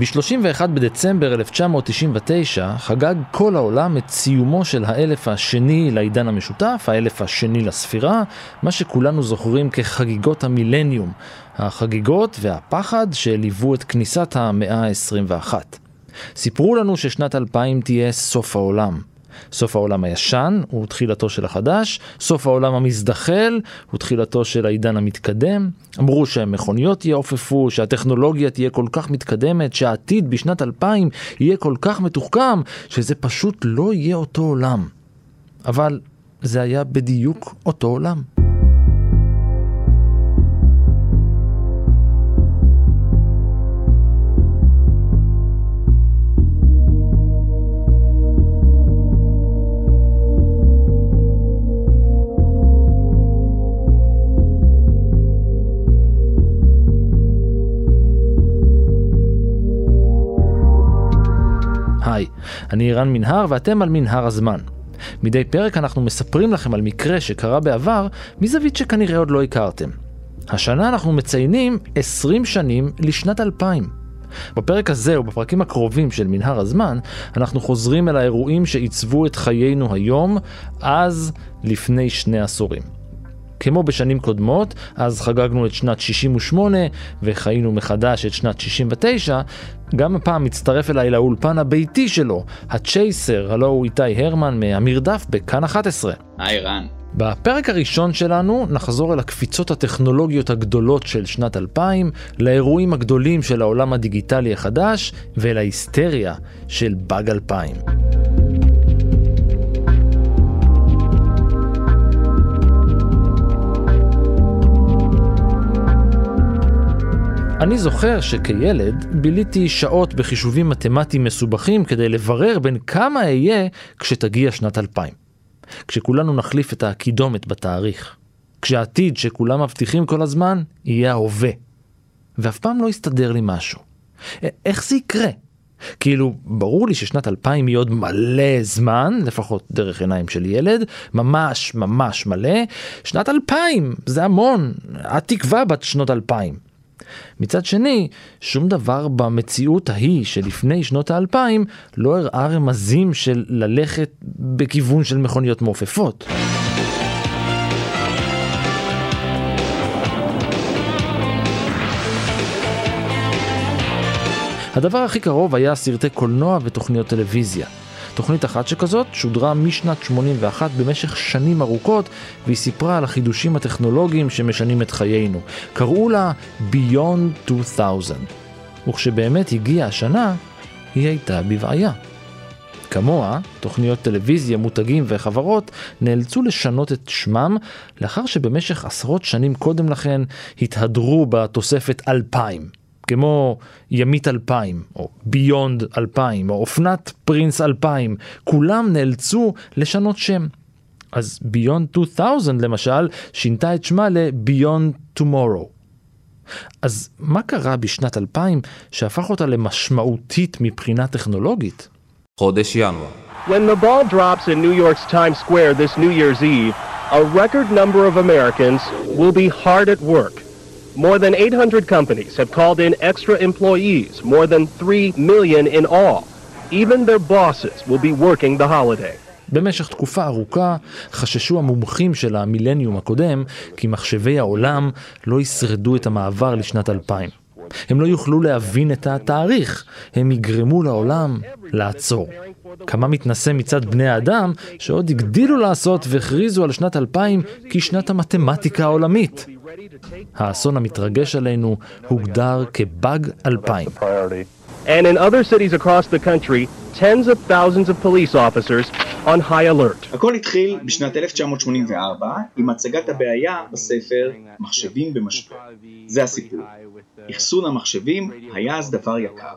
ב-31 בדצמבר 1999 חגג כל העולם את סיומו של האלף השני לעידן המשותף, האלף השני לספירה, מה שכולנו זוכרים כחגיגות המילניום, החגיגות והפחד שליוו את כניסת המאה ה-21. סיפרו לנו ששנת 2000 תהיה סוף העולם. סוף העולם הישן הוא תחילתו של החדש, סוף העולם המזדחל הוא תחילתו של העידן המתקדם. אמרו שהמכוניות יעופפו, שהטכנולוגיה תהיה כל כך מתקדמת, שהעתיד בשנת 2000 יהיה כל כך מתוחכם, שזה פשוט לא יהיה אותו עולם. אבל זה היה בדיוק אותו עולם. אני רן מנהר ואתם על מנהר הזמן. מדי פרק אנחנו מספרים לכם על מקרה שקרה בעבר מזווית שכנראה עוד לא הכרתם. השנה אנחנו מציינים 20 שנים לשנת 2000. בפרק הזה ובפרקים הקרובים של מנהר הזמן, אנחנו חוזרים אל האירועים שעיצבו את חיינו היום, אז לפני שני עשורים. כמו בשנים קודמות, אז חגגנו את שנת 68 וחיינו מחדש את שנת 69, גם הפעם מצטרף אליי לאולפן הביתי שלו, הצ'ייסר, הלו הוא איתי הרמן מהמרדף בכאן 11. היי רן. בפרק הראשון שלנו נחזור אל הקפיצות הטכנולוגיות הגדולות של שנת 2000, לאירועים הגדולים של העולם הדיגיטלי החדש ואל ההיסטריה של באג 2000. אני זוכר שכילד ביליתי שעות בחישובים מתמטיים מסובכים כדי לברר בין כמה אהיה כשתגיע שנת 2000. כשכולנו נחליף את הקידומת בתאריך. כשהעתיד שכולם מבטיחים כל הזמן יהיה ההווה. ואף פעם לא יסתדר לי משהו. איך זה יקרה? כאילו, ברור לי ששנת 2000 היא עוד מלא זמן, לפחות דרך עיניים של ילד, ממש ממש מלא. שנת 2000 זה המון, התקווה בת שנות 2000. מצד שני, שום דבר במציאות ההיא שלפני שנות האלפיים לא הראה רמזים של ללכת בכיוון של מכוניות מעופפות. הדבר הכי קרוב היה סרטי קולנוע ותוכניות טלוויזיה. תוכנית אחת שכזאת שודרה משנת 81 במשך שנים ארוכות, והיא סיפרה על החידושים הטכנולוגיים שמשנים את חיינו. קראו לה Beyond 2000. וכשבאמת הגיעה השנה, היא הייתה בבעיה. כמוה, תוכניות טלוויזיה, מותגים וחברות נאלצו לשנות את שמם לאחר שבמשך עשרות שנים קודם לכן התהדרו בתוספת 2000. כמו ימית 2000, או ביונד 2000, או אופנת פרינס 2000, כולם נאלצו לשנות שם. אז ביונד 2000 למשל, שינתה את שמה לביונד טומורו. אז מה קרה בשנת 2000 שהפך אותה למשמעותית מבחינה טכנולוגית? חודש ינואר. When the ball drops in New York's Times Square this New Year's Eve, a record number of Americans will be hard at work. More than 800 companies have called in extra employees, more than 3 million in all. Even their bosses will be working the holiday. במשך תקופה ארוכה חששו המומחים של המילניום הקודם כי מחשבי העולם לא ישרדו את המעבר לשנת 2000. הם לא יוכלו להבין את התאריך, הם יגרמו לעולם לעצור. כמה מתנשא מצד בני האדם שעוד הגדילו לעשות והכריזו על שנת 2000 כשנת המתמטיקה העולמית. האסון המתרגש עלינו הוגדר כבאג 2000. And in other cities across the country, tens of thousands of police officers on high alert. הכל התחיל בשנת 1984 עם הצגת הבעיה בספר מחשבים במשבר. זה הסיפור. אחסון המחשבים היה אז דבר יקר.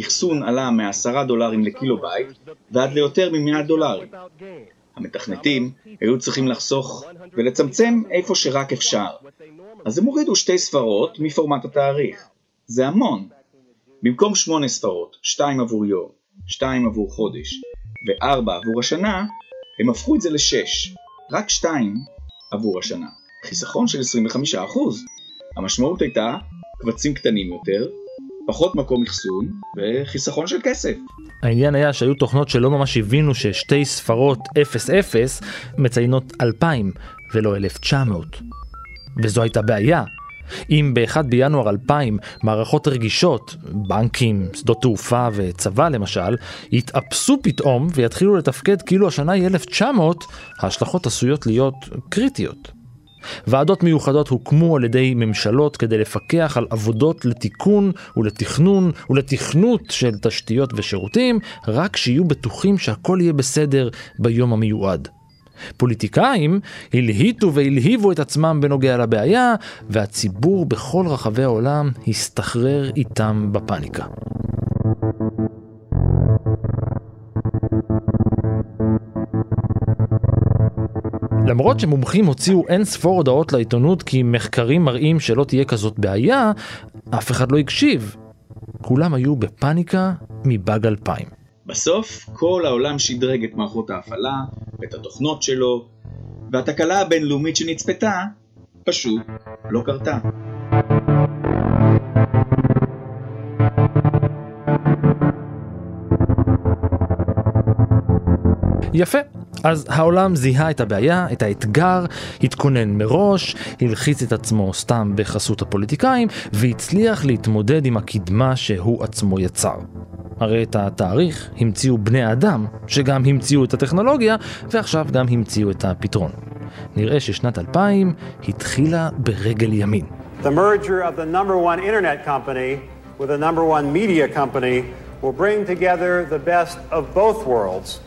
אחסון עלה מ-10 דולרים לקילו בייט ועד ליותר מ-100 דולרים. המתכנתים היו צריכים לחסוך ולצמצם איפה שרק אפשר. אז הם הורידו שתי ספרות מפורמט התאריך. זה המון. במקום שמונה ספרות, שתיים עבור יום, שתיים עבור חודש וארבע עבור השנה, הם הפכו את זה לשש. רק שתיים עבור השנה. חיסכון של 25%. המשמעות הייתה קבצים קטנים יותר, פחות מקום אחסון וחיסכון של כסף. העניין היה שהיו תוכנות שלא ממש הבינו ששתי ספרות 00 מציינות 2000 ולא 1900. וזו הייתה בעיה. אם ב-1 בינואר 2000 מערכות רגישות, בנקים, שדות תעופה וצבא למשל, יתאפסו פתאום ויתחילו לתפקד כאילו השנה היא 1900, ההשלכות עשויות להיות קריטיות. ועדות מיוחדות הוקמו על ידי ממשלות כדי לפקח על עבודות לתיקון ולתכנון ולתכנות של תשתיות ושירותים, רק שיהיו בטוחים שהכל יהיה בסדר ביום המיועד. פוליטיקאים הלהיטו והלהיבו את עצמם בנוגע לבעיה, והציבור בכל רחבי העולם הסתחרר איתם בפאניקה. למרות שמומחים הוציאו אין ספור הודעות לעיתונות כי מחקרים מראים שלא תהיה כזאת בעיה, אף אחד לא הקשיב. כולם היו בפאניקה מבאג 2000. בסוף כל העולם שדרג את מערכות ההפעלה ואת התוכנות שלו, והתקלה הבינלאומית שנצפתה פשוט לא קרתה. יפה. אז העולם זיהה את הבעיה, את האתגר, התכונן מראש, הלחיץ את עצמו סתם בחסות הפוליטיקאים, והצליח להתמודד עם הקדמה שהוא עצמו יצר. הרי את התאריך המציאו בני האדם, שגם המציאו את הטכנולוגיה, ועכשיו גם המציאו את הפתרון. נראה ששנת 2000 התחילה ברגל ימין. Will bring together the best of both worlds.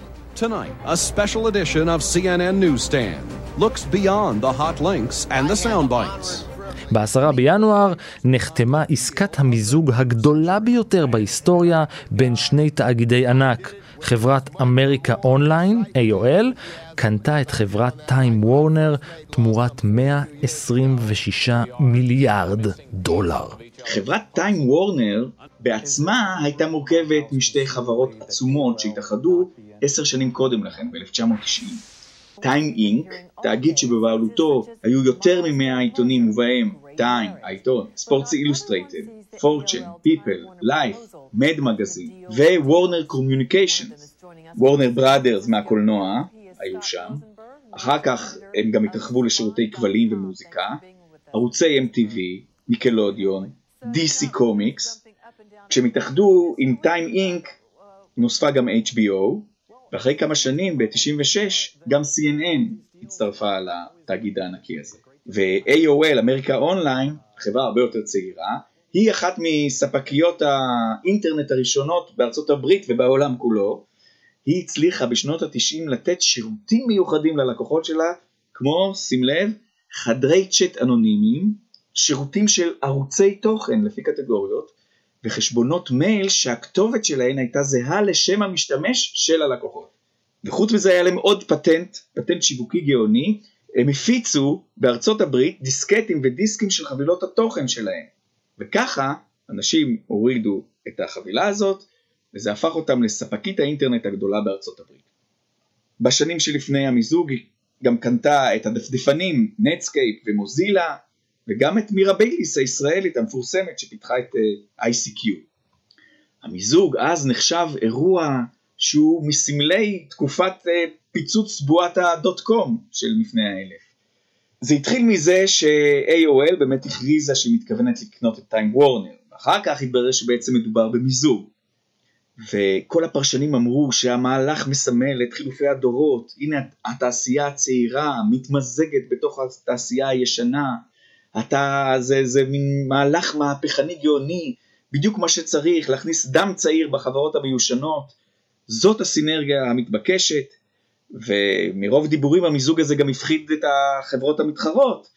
Tonight, a special edition of CNN Newsstand looks beyond the hot links and the sound bites. בעשרה בינואר נחתמה עסקת המיזוג הגדולה ביותר בהיסטוריה בין שני תאגידי ענק. חברת אמריקה אונליין, AOL, קנתה את חברת טיים וורנר תמורת 126 מיליארד דולר. חברת טיים וורנר בעצמה הייתה מורכבת משתי חברות עצומות שהתאחדו עשר שנים קודם לכן, ב-1990. טיים אינק, תאגיד שבבעלותו היו יותר ממאה עיתונים ובהם טיים, העיתון, ספורטס אילוסטרייטד, פורצ'ן, פיפל, לייף, מד מגזין ווורנר קומיוניקיישן. וורנר בראדרס מהקולנוע היו שם. אחר כך הם גם התרחבו לשירותי כבלים ומוזיקה, ערוצי MTV, ניקלודיון, DC קומיקס. כשהם התאחדו עם טיים אינק נוספה גם HBO, ואחרי כמה שנים, ב-96, גם CNN הצטרפה לתאגיד הענקי הזה. ו-AOL, אמריקה אונליין, חברה הרבה יותר צעירה, היא אחת מספקיות האינטרנט הראשונות בארצות הברית ובעולם כולו. היא הצליחה בשנות ה-90 לתת שירותים מיוחדים ללקוחות שלה, כמו, שים לב, חדרי צ'אט אנונימיים, שירותים של ערוצי תוכן לפי קטגוריות, וחשבונות מייל שהכתובת שלהן הייתה זהה לשם המשתמש של הלקוחות. וחוץ מזה היה להם עוד פטנט, פטנט שיווקי גאוני, הם הפיצו בארצות הברית דיסקטים ודיסקים של חבילות התוכן שלהם. וככה אנשים הורידו את החבילה הזאת, וזה הפך אותם לספקית האינטרנט הגדולה בארצות הברית. בשנים שלפני המיזוג גם קנתה את הדפדפנים נטסקייפ ומוזילה, וגם את מיראביליס הישראלית המפורסמת שפיתחה את אה, ICQ. המיזוג אז נחשב אירוע שהוא סמלי תקופת אה, פיצוץ בועת הדוט קום של לפני האלף. זה התחיל מזה ש-AOL באמת הכריזה שהיא מתכוונת לקנות את טיים וורנר, אחר כך התברר שבעצם מדובר במיזוג. וכל הפרשנים אמרו שהמהלך מסמל את חילופי הדורות, הנה התעשייה הצעירה מתמזגת בתוך התעשייה הישנה, אתה, זה, זה מין מהלך מהפכני גאוני, בדיוק מה שצריך, להכניס דם צעיר בחברות המיושנות, זאת הסינרגיה המתבקשת, ומרוב דיבורים המיזוג הזה גם הפחיד את החברות המתחרות.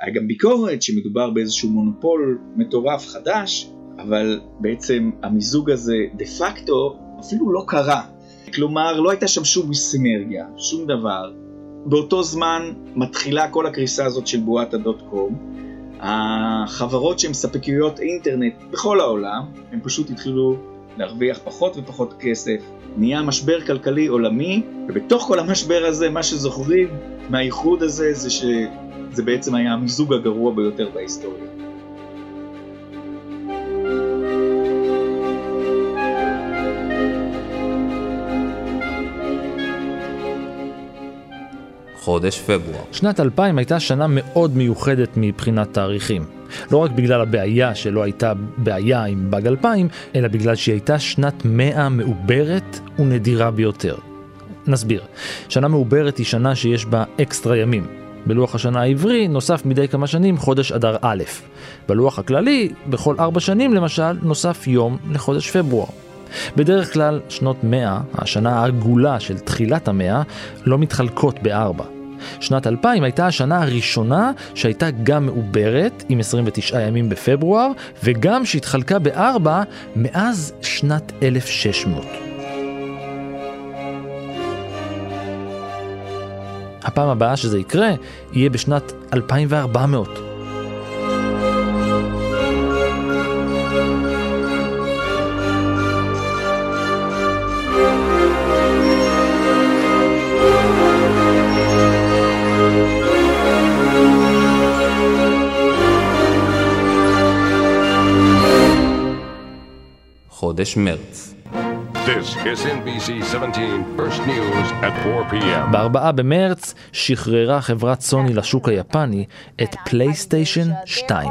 היה גם ביקורת שמדובר באיזשהו מונופול מטורף חדש, אבל בעצם המיזוג הזה דה פקטו אפילו לא קרה. כלומר, לא הייתה שם שום סינרגיה, שום דבר. באותו זמן מתחילה כל הקריסה הזאת של בועת הדוט קום. החברות שהן ספקיות אינטרנט בכל העולם, הם פשוט התחילו להרוויח פחות ופחות כסף. נהיה משבר כלכלי עולמי, ובתוך כל המשבר הזה, מה שזוכרים מהאיחוד הזה, זה שזה בעצם היה המיזוג הגרוע ביותר בהיסטוריה. חודש פברואר. שנת 2000 הייתה שנה מאוד מיוחדת מבחינת תאריכים. לא רק בגלל הבעיה שלא הייתה בעיה עם באג 2000, אלא בגלל שהיא הייתה שנת 100 מעוברת ונדירה ביותר. נסביר. שנה מעוברת היא שנה שיש בה אקסטרה ימים. בלוח השנה העברי נוסף מדי כמה שנים חודש אדר א'. בלוח הכללי, בכל ארבע שנים למשל, נוסף יום לחודש פברואר. בדרך כלל שנות 100, השנה העגולה של תחילת המאה, לא מתחלקות בארבע. שנת 2000 הייתה השנה הראשונה שהייתה גם מעוברת, עם 29 ימים בפברואר, וגם שהתחלקה בארבע מאז שנת 1600. הפעם הבאה שזה יקרה, יהיה בשנת 2400. חודש מרץ. ב-4 במרץ שחררה חברת סוני לשוק היפני את פלייסטיישן 2.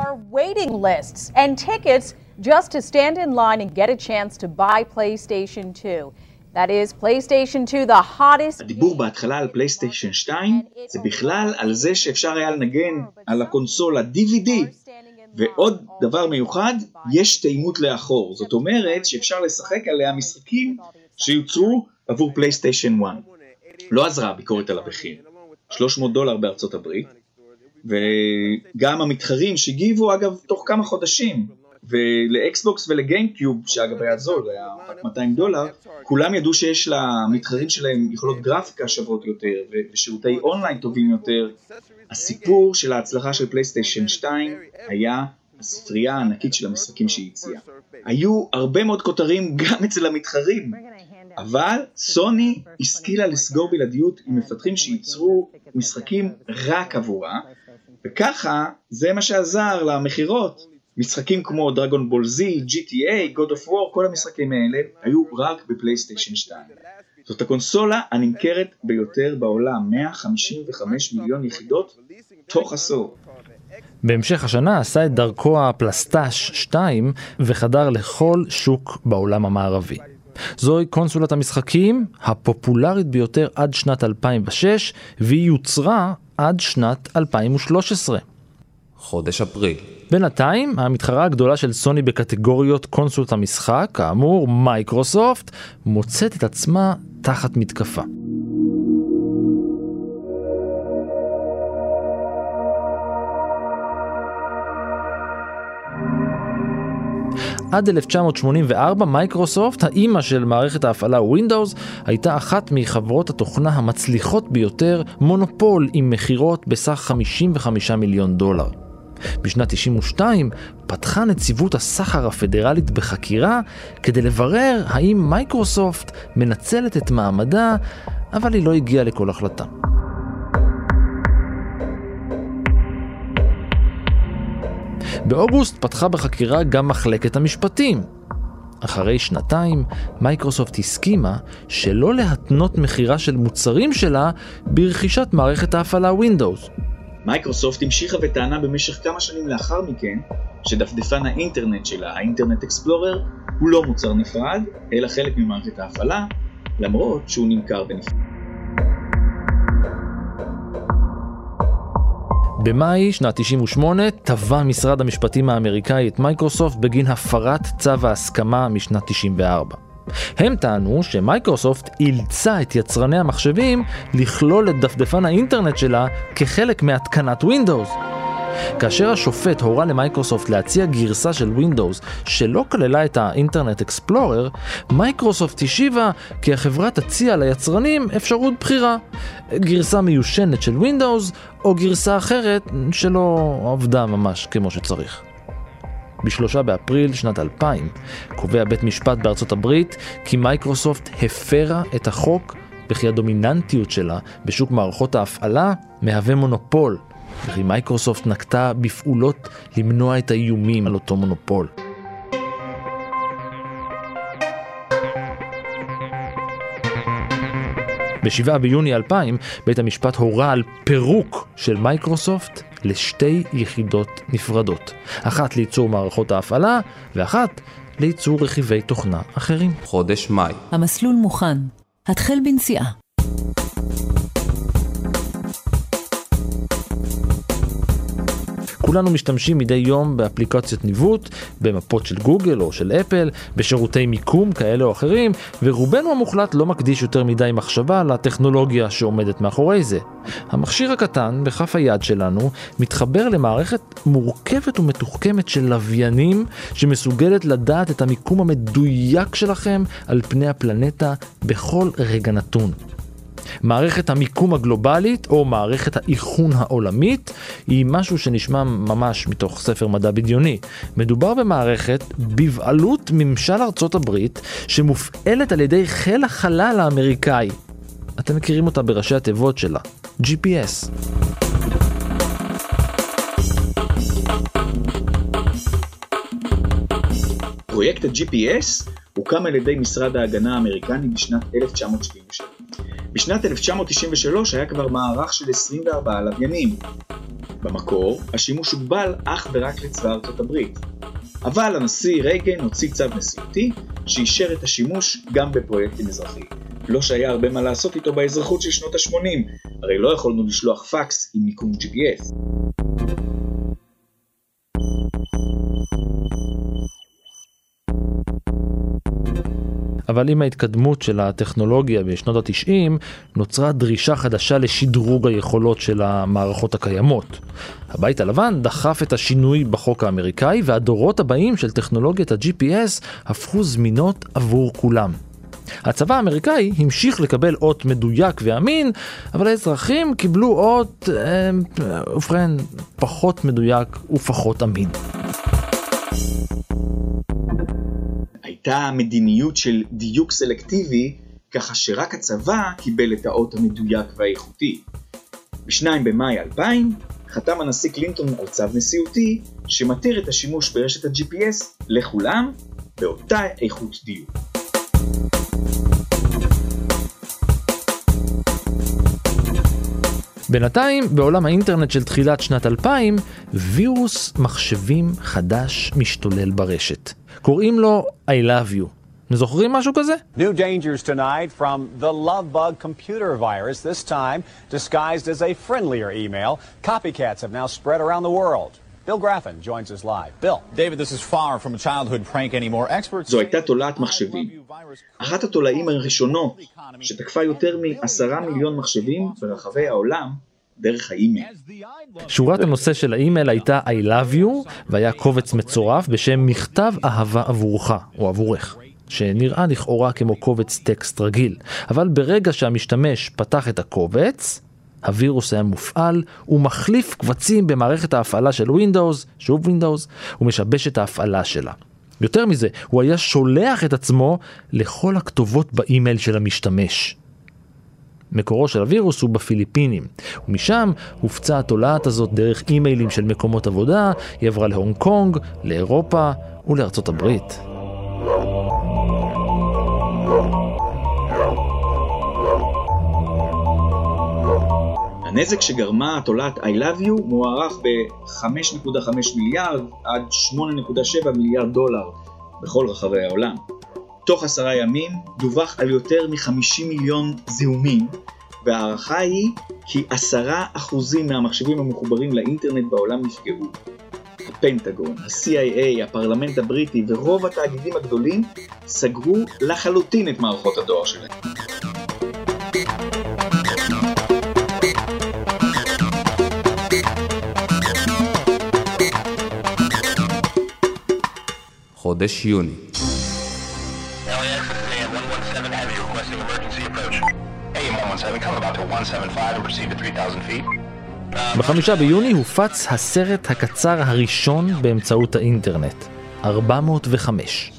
just to stand in line and get a chance to buy PlayStation 2. That is PlayStation 2, the hottest... הדיבור בהתחלה על פלייסטיישן 2 זה בכלל על זה שאפשר היה לנגן על הקונסולה DVD ועוד דבר מיוחד, יש תאימות לאחור, זאת אומרת שאפשר לשחק עליה משחקים שיוצרו עבור פלייסטיישן 1. לא עזרה הביקורת על המחיר, 300 דולר בארצות הברית, וגם המתחרים שהגיבו אגב תוך כמה חודשים, ולאקסבוקס ולגיימקיוב, שאגב היה זול, היה רק 200 דולר, כולם ידעו שיש למתחרים שלהם יכולות גרפיקה שוות יותר, ושירותי אונליין טובים יותר. הסיפור של ההצלחה של פלייסטיישן 2 היה הספרייה הענקית של המשחקים שהיא הציעה. היו הרבה מאוד כותרים גם אצל המתחרים, אבל סוני השכילה לסגור בלעדיות עם מפתחים שייצרו משחקים רק עבורה, וככה זה מה שעזר למכירות. משחקים כמו דרגון בול זי, GTA, God of War, כל המשחקים האלה היו רק בפלייסטיישן 2. זאת הקונסולה הנמכרת ביותר בעולם, 155 מיליון יחידות תוך עשור. בהמשך השנה עשה את דרכו הפלסטש 2 וחדר לכל שוק בעולם המערבי. זוהי קונסולת המשחקים הפופולרית ביותר עד שנת 2006 והיא יוצרה עד שנת 2013. חודש אפריל. בינתיים, המתחרה הגדולה של סוני בקטגוריות קונסולת המשחק, כאמור מייקרוסופט, מוצאת את עצמה תחת מתקפה. עד 1984 מייקרוסופט, האימא של מערכת ההפעלה Windows, הייתה אחת מחברות התוכנה המצליחות ביותר, מונופול עם מכירות בסך 55 מיליון דולר. בשנת 92 פתחה נציבות הסחר הפדרלית בחקירה כדי לברר האם מייקרוסופט מנצלת את מעמדה, אבל היא לא הגיעה לכל החלטה. באוגוסט פתחה בחקירה גם מחלקת המשפטים. אחרי שנתיים, מייקרוסופט הסכימה שלא להתנות מכירה של מוצרים שלה ברכישת מערכת ההפעלה Windows. מייקרוסופט המשיכה וטענה במשך כמה שנים לאחר מכן שדפדפן האינטרנט שלה, האינטרנט אקספלורר, הוא לא מוצר נפרד, אלא חלק ממערכת ההפעלה, למרות שהוא נמכר בנפרד. במאי שנת 98 תבע משרד המשפטים האמריקאי את מייקרוסופט בגין הפרת צו ההסכמה משנת 94. הם טענו שמייקרוסופט אילצה את יצרני המחשבים לכלול את דפדפן האינטרנט שלה כחלק מהתקנת Windows. כאשר השופט הורה למייקרוסופט להציע גרסה של Windows שלא כללה את האינטרנט אקספלורר, מייקרוסופט השיבה כי החברה תציע ליצרנים אפשרות בחירה, גרסה מיושנת של Windows או גרסה אחרת שלא עבדה ממש כמו שצריך. בשלושה באפריל שנת 2000 קובע בית משפט בארצות הברית כי מייקרוסופט הפרה את החוק וכי הדומיננטיות שלה בשוק מערכות ההפעלה מהווה מונופול וכי מייקרוסופט נקטה בפעולות למנוע את האיומים על אותו מונופול. ב-7 ביוני 2000 בית המשפט הורה על פירוק של מייקרוסופט לשתי יחידות נפרדות, אחת לייצור מערכות ההפעלה ואחת לייצור רכיבי תוכנה אחרים. חודש מאי. המסלול מוכן. התחל בנסיעה. כולנו משתמשים מדי יום באפליקציות ניווט, במפות של גוגל או של אפל, בשירותי מיקום כאלה או אחרים, ורובנו המוחלט לא מקדיש יותר מדי מחשבה לטכנולוגיה שעומדת מאחורי זה. המכשיר הקטן, בכף היד שלנו, מתחבר למערכת מורכבת ומתוחכמת של לוויינים, שמסוגלת לדעת את המיקום המדויק שלכם על פני הפלנטה בכל רגע נתון. מערכת המיקום הגלובלית או מערכת האיכון העולמית היא משהו שנשמע ממש מתוך ספר מדע בדיוני. מדובר במערכת בבעלות ממשל ארצות הברית שמופעלת על ידי חיל החלל האמריקאי. אתם מכירים אותה בראשי התיבות שלה, GPS. פרויקט ה-GPS הוקם על ידי משרד ההגנה האמריקני בשנת 1977. בשנת 1993 היה כבר מערך של 24 לוויינים. במקור, השימוש הוגבל אך ורק לצבא ארצות הברית. אבל הנשיא רייגן הוציא צו נשיאותי שאישר את השימוש גם בפרויקטים אזרחיים. לא שהיה הרבה מה לעשות איתו באזרחות של שנות ה-80, הרי לא יכולנו לשלוח פקס עם מיקום GPS. אבל עם ההתקדמות של הטכנולוגיה בשנות ה-90, נוצרה דרישה חדשה לשדרוג היכולות של המערכות הקיימות. הבית הלבן דחף את השינוי בחוק האמריקאי, והדורות הבאים של טכנולוגיית ה-GPS הפכו זמינות עבור כולם. הצבא האמריקאי המשיך לקבל אות מדויק ואמין, אבל האזרחים קיבלו אות, אה, ובכן, פחות מדויק ופחות אמין. הייתה מדיניות של דיוק סלקטיבי, ככה שרק הצבא קיבל את האות המדויק והאיכותי. ב-2 במאי 2000 חתם הנשיא קלינטון על צו נשיאותי שמתיר את השימוש ברשת ה-GPS לכולם באותה איכות דיוק. בינתיים, בעולם האינטרנט של תחילת שנת 2000, וירוס מחשבים חדש משתולל ברשת. קוראים לו I love you. זוכרים משהו כזה? New dangers tonight from the Lovebug computer virus, this time disguised as a friendlier email. Copycats have now spread around the world. Bill Graffin joins us live. Bill. David, this is far from a childhood prank anymore. Experts... זו הייתה תולעת מחשבים. אחת התולעים הראשונות שתקפה יותר מעשרה מיליון מחשבים ברחבי העולם דרך האימייל. שורת הנושא של האימייל הייתה I love you, והיה קובץ מצורף בשם מכתב אהבה עבורך, או עבורך. שנראה לכאורה כמו קובץ טקסט רגיל, אבל ברגע שהמשתמש פתח את הקובץ, הווירוס היה מופעל, הוא מחליף קבצים במערכת ההפעלה של Windows, שוב Windows, ומשבש את ההפעלה שלה. יותר מזה, הוא היה שולח את עצמו לכל הכתובות באימייל של המשתמש. מקורו של הווירוס הוא בפיליפינים, ומשם הופצה התולעת הזאת דרך אימיילים של מקומות עבודה, היא עברה להונג קונג, לאירופה ולארצות הברית. הנזק שגרמה תולעת I Love You מוערך ב-5.5 מיליארד עד 8.7 מיליארד דולר בכל רחבי העולם. תוך עשרה ימים דווח על יותר מ-50 מיליון זיהומים, וההערכה היא כי 10% מהמחשבים המחוברים לאינטרנט בעולם נפגעו. הפנטגון, ה-CIA, הפרלמנט הבריטי ורוב התאגידים הגדולים סגרו לחלוטין את מערכות הדואר שלהם. חודש יוני בחמישה ביוני הופץ הסרט הקצר הראשון באמצעות האינטרנט, 405.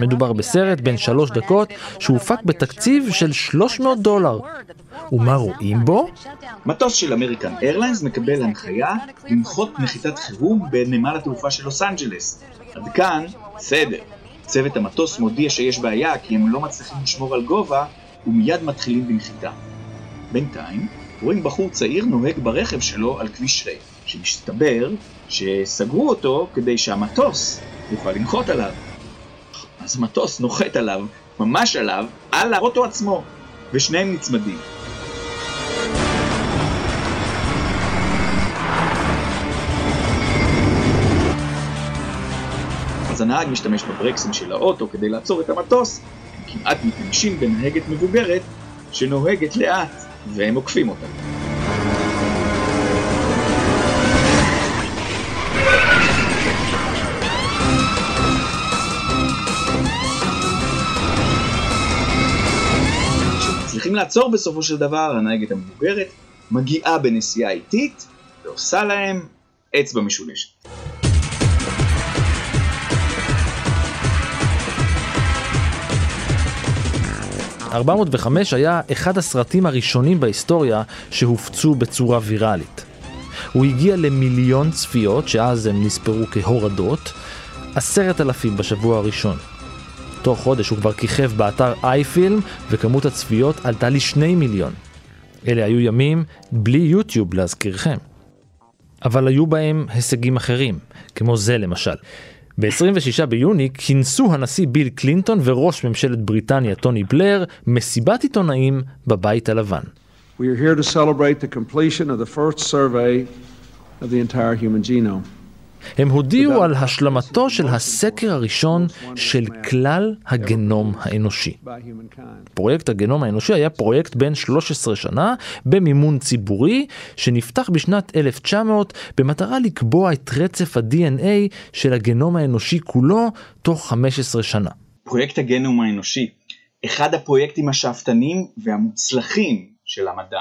מדובר בסרט בן שלוש דקות שהופק בתקציב של 300 דולר. ומה רואים בו? מטוס של אמריקן איירליינס מקבל הנחיה לנחות נחיתת חירום בנמל התעופה של לוס אנג'לס. עד כאן, בסדר. צוות המטוס מודיע שיש בעיה כי הם לא מצליחים לשמור על גובה ומיד מתחילים בנחיתה. בינתיים, רואים בחור צעיר נוהג ברכב שלו על כביש ריק, שמסתבר שסגרו אותו כדי שהמטוס יוכל לנחות עליו. אז המטוס נוחת עליו, ממש עליו, על האוטו עצמו, ושניהם נצמדים. אז הנהג משתמש בברקסים של האוטו כדי לעצור את המטוס, הם כמעט מתנגשים בנהגת מבוגרת שנוהגת לאט, והם עוקפים אותה. כשמצליחים לעצור בסופו של דבר, הנהגת המבוגרת מגיעה בנסיעה איטית ועושה להם אצבע משולשת. וחמש היה אחד הסרטים הראשונים בהיסטוריה שהופצו בצורה ויראלית. הוא הגיע למיליון צפיות, שאז הם נספרו כהורדות, עשרת אלפים בשבוע הראשון. תוך חודש הוא כבר כיכב באתר אייפילם, וכמות הצפיות עלתה לשני מיליון. אלה היו ימים בלי יוטיוב להזכירכם. אבל היו בהם הישגים אחרים, כמו זה למשל. ב-26 ביוני כינסו הנשיא ביל קלינטון וראש ממשלת בריטניה טוני בלר מסיבת עיתונאים בבית הלבן. We are here to celebrate the completion of the first survey of the entire human genome. הם הודיעו על השלמתו של הסקר הראשון של כלל הגנום האנושי. פרויקט הגנום האנושי היה פרויקט בן 13 שנה במימון ציבורי שנפתח בשנת 1900 במטרה לקבוע את רצף ה-DNA של הגנום האנושי כולו תוך 15 שנה. פרויקט הגנום האנושי, אחד הפרויקטים השאפתניים והמוצלחים של המדע.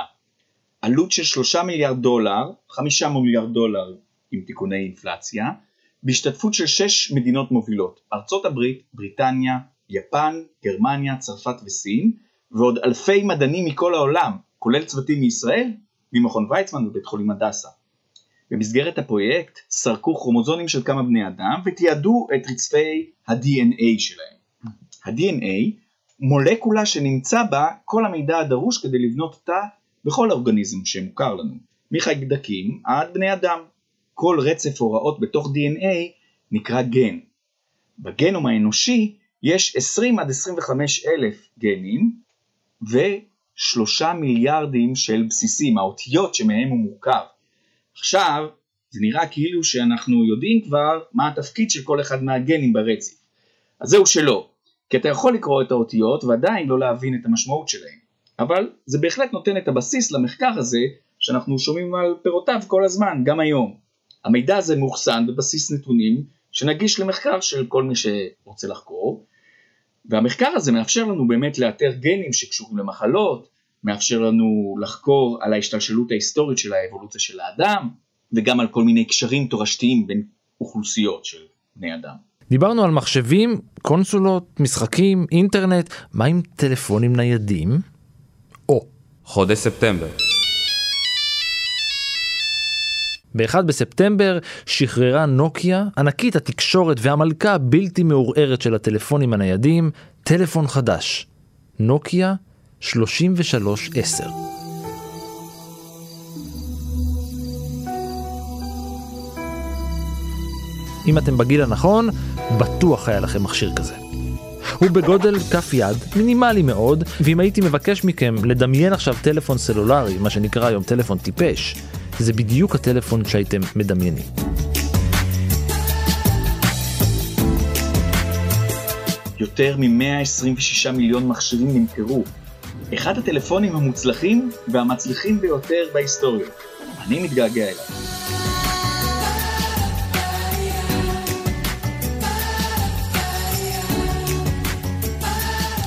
עלות של 3 מיליארד דולר, 5 מיליארד דולר עם תיקוני אינפלציה, בהשתתפות של שש מדינות מובילות, ארצות הברית, בריטניה, יפן, גרמניה, צרפת וסין, ועוד אלפי מדענים מכל העולם, כולל צוותים מישראל, ממכון ויצמן ובית חולים הדסה. במסגרת הפרויקט סרקו כרומוזונים של כמה בני אדם ותיעדו את רצפי ה-DNA שלהם. ה-DNA מולקולה שנמצא בה כל המידע הדרוש כדי לבנות אותה בכל האורגניזם שמוכר לנו, מחיידקים עד בני אדם. כל רצף הוראות בתוך DNA נקרא גן. בגנום האנושי יש 20 עד 25 אלף גנים ושלושה מיליארדים של בסיסים, האותיות שמהם הוא מורכב. עכשיו, זה נראה כאילו שאנחנו יודעים כבר מה התפקיד של כל אחד מהגנים ברצף. אז זהו שלא, כי אתה יכול לקרוא את האותיות ועדיין לא להבין את המשמעות שלהם. אבל זה בהחלט נותן את הבסיס למחקר הזה שאנחנו שומעים על פירותיו כל הזמן, גם היום. המידע הזה מאוחסן בבסיס נתונים שנגיש למחקר של כל מי שרוצה לחקור, והמחקר הזה מאפשר לנו באמת לאתר גנים שקשורים למחלות, מאפשר לנו לחקור על ההשתלשלות ההיסטורית של האבולוציה של האדם, וגם על כל מיני קשרים תורשתיים בין אוכלוסיות של בני אדם. דיברנו על מחשבים, קונסולות, משחקים, אינטרנט, מה עם טלפונים ניידים? או. חודש ספטמבר. ב-1 בספטמבר שחררה נוקיה, ענקית התקשורת והמלכה הבלתי מעורערת של הטלפונים הניידים, טלפון חדש. נוקיה 3310. אם אתם בגיל הנכון, בטוח היה לכם מכשיר כזה. הוא בגודל כף יד, מינימלי מאוד, ואם הייתי מבקש מכם לדמיין עכשיו טלפון סלולרי, מה שנקרא היום טלפון טיפש, זה בדיוק הטלפון שהייתם מדמיינים. יותר מ-126 מיליון מכשירים נמכרו. אחד הטלפונים המוצלחים והמצליחים ביותר בהיסטוריה. אני מתגעגע אליו.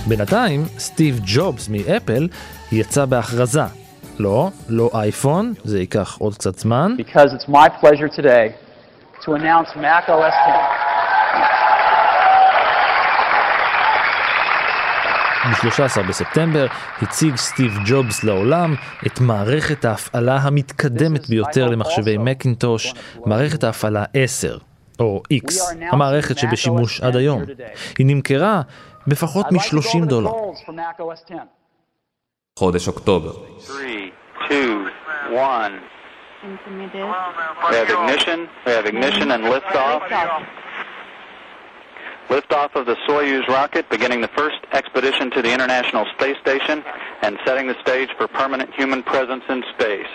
בינתיים, סטיב ג'ובס מאפל יצא בהכרזה. לא, לא אייפון, זה ייקח עוד קצת זמן. Because it's my pleasure today to announce Mac OS 10. ב-13 בספטמבר הציג סטיב ג'ובס לעולם את מערכת ההפעלה המתקדמת ביותר למחשבי מקינטוש, מערכת ההפעלה 10, או X, המערכת שבשימוש עד היום. היא נמכרה בפחות מ-30 דולר. חודש אוקטובר. 3, 2, 1. We have ignition, we have ignition and liftoff. Liftoff of the Soyuz rocket, beginning the first expedition to the International Space Station and setting the stage for permanent human presence in space.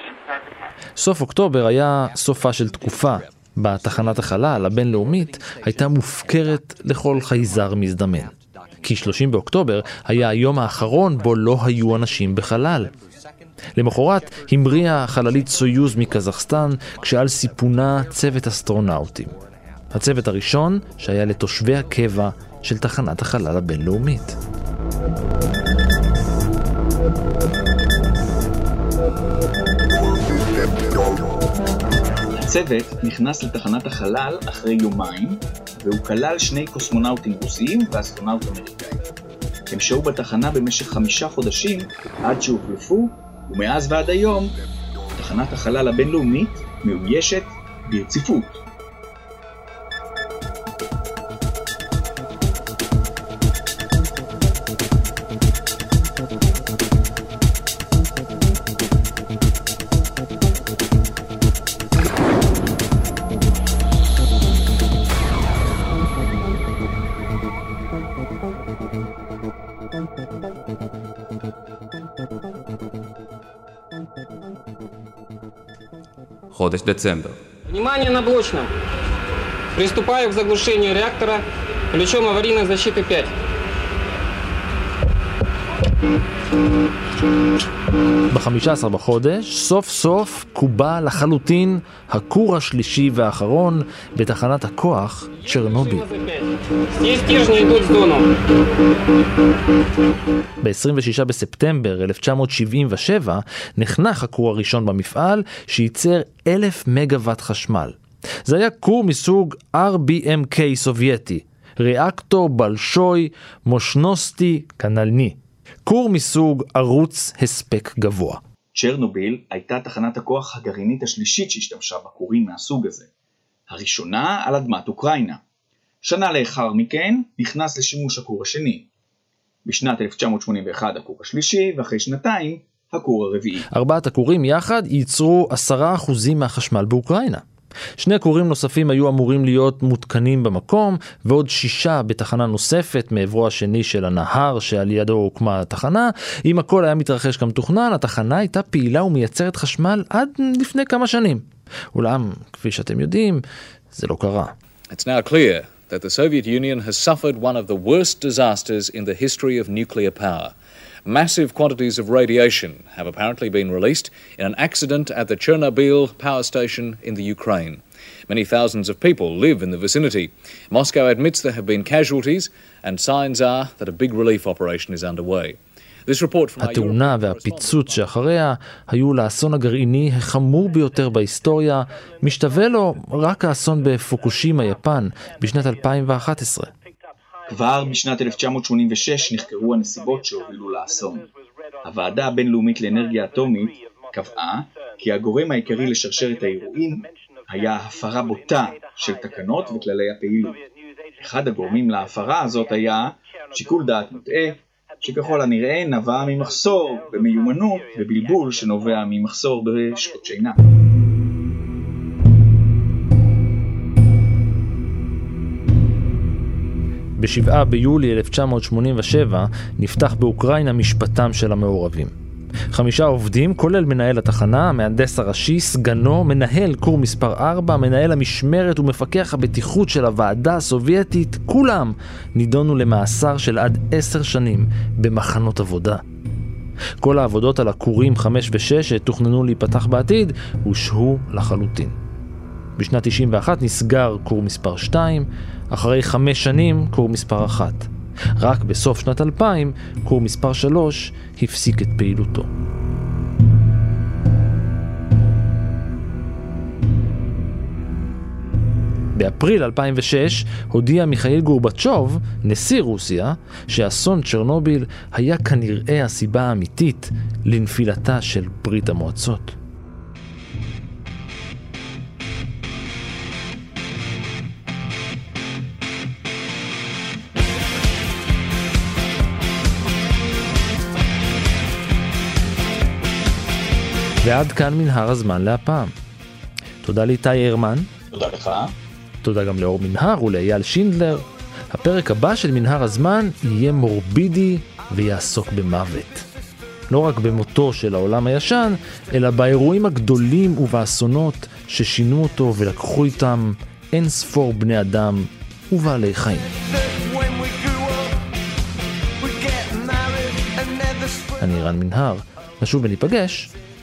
סוף אוקטובר היה סופה של תקופה. בה תחנת החלל הבינלאומית הייתה מופקרת לכל חייזר מזדמן. כי 30 באוקטובר היה היום האחרון בו לא היו אנשים בחלל. למחרת המריאה חללית סויוז מקזחסטן כשעל סיפונה צוות אסטרונאוטים. הצוות הראשון שהיה לתושבי הקבע של תחנת החלל הבינלאומית. הצוות נכנס לתחנת החלל אחרי יומיים, והוא כלל שני קוסמונאוטים רוסיים ואסטרונאוט אמריקאי. הם שהו בתחנה במשך חמישה חודשים עד שהוחלפו, ומאז ועד היום תחנת החלל הבינלאומית מאוישת ברציפות. 20 децембра. Внимание на блочном. Приступаю к заглушению реактора ключом аварийной защиты 5. ב-15 בחודש, סוף סוף קובע לחלוטין הכור השלישי והאחרון בתחנת הכוח צ'רנובי. ב-26 בספטמבר 1977 נחנך הכור הראשון במפעל שייצר 1,000 מגוואט חשמל. זה היה כור מסוג RBMK סובייטי, ריאקטור בלשוי מושנוסטי קנלני. כור מסוג ערוץ הספק גבוה. צ'רנוביל הייתה תחנת הכוח הגרעינית השלישית שהשתמשה בכורים מהסוג הזה. הראשונה על אדמת אוקראינה. שנה לאחר מכן נכנס לשימוש הכור השני. בשנת 1981 הכור השלישי, ואחרי שנתיים הכור הרביעי. ארבעת הכורים יחד ייצרו 10% מהחשמל באוקראינה. שני כורים נוספים היו אמורים להיות מותקנים במקום, ועוד שישה בתחנה נוספת מעברו השני של הנהר שעל ידו הוקמה התחנה. אם הכל היה מתרחש כמתוכנן, התחנה הייתה פעילה ומייצרת חשמל עד לפני כמה שנים. אולם, כפי שאתם יודעים, זה לא קרה. It's now clear that the Soviet Union has suffered one of the worst disasters in the history of nuclear power. Massive quantities of radiation have apparently been released in an accident at the Chernobyl power station in the Ukraine. Many thousands of people live in the vicinity. Moscow admits there have been casualties, and signs are that a big relief operation is underway. התאונה והפיצוץ שאחריה היו לאסון הגרעיני החמור ביותר בהיסטוריה, משתווה לו רק האסון בפוקושימה, יפן, בשנת 2011. כבר בשנת 1986 נחקרו הנסיבות שהובילו לאסון. הוועדה הבינלאומית לאנרגיה אטומית קבעה כי הגורם העיקרי לשרשרת האירועים היה הפרה בוטה של תקנות וכללי הפעילות. אחד הגורמים להפרה הזאת היה שיקול דעת מוטעה, שככל הנראה נבע ממחסור במיומנות ובלבול שנובע ממחסור בשעות שינה. ב-7 ביולי 1987 נפתח באוקראינה משפטם של המעורבים. חמישה עובדים, כולל מנהל התחנה, המהנדס הראשי, סגנו, מנהל כור מספר 4, מנהל המשמרת ומפקח הבטיחות של הוועדה הסובייטית, כולם נידונו למאסר של עד עשר שנים במחנות עבודה. כל העבודות על הכורים 5 ו-6 שתוכננו להיפתח בעתיד, הושהו לחלוטין. בשנת 91 נסגר כור מספר 2, אחרי חמש שנים כור מספר 1. רק בסוף שנת 2000, כור מספר 3 הפסיק את פעילותו. באפריל 2006 הודיע מיכאל גורבצ'וב, נשיא רוסיה, שאסון צ'רנוביל היה כנראה הסיבה האמיתית לנפילתה של ברית המועצות. ועד כאן מנהר הזמן להפעם. תודה לאיתי הרמן. תודה לך. תודה גם לאור מנהר ולאייל שינדלר. הפרק הבא של מנהר הזמן יהיה מורבידי ויעסוק במוות. לא רק במותו של העולם הישן, אלא באירועים הגדולים ובאסונות ששינו אותו ולקחו איתם אין ספור בני אדם ובעלי חיים. אני רן מנהר, נשוב וניפגש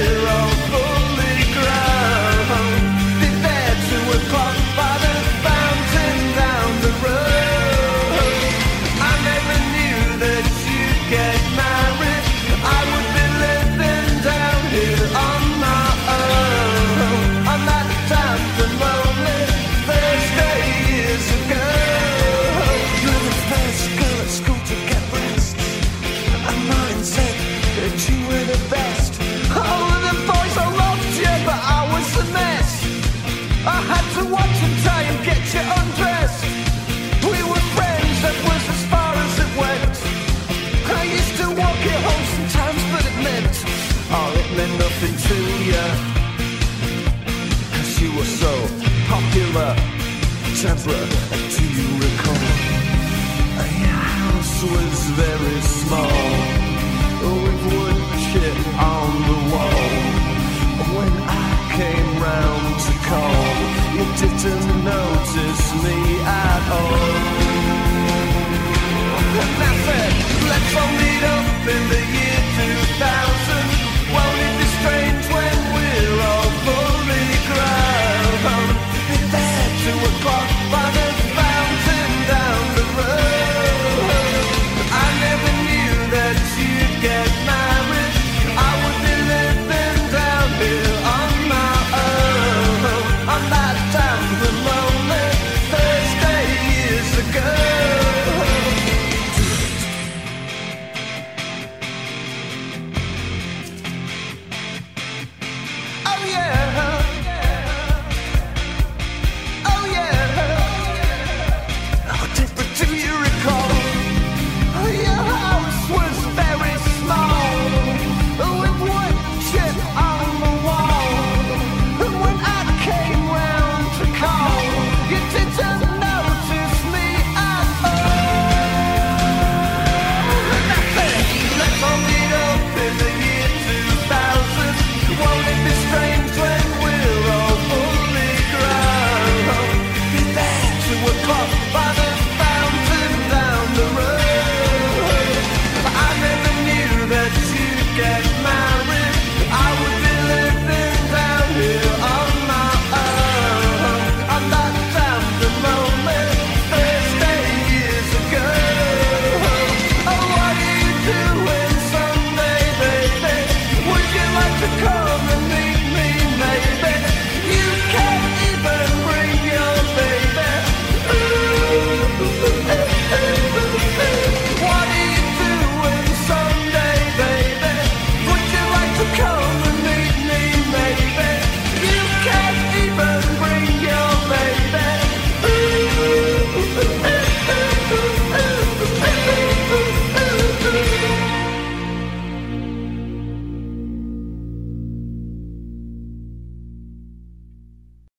hero.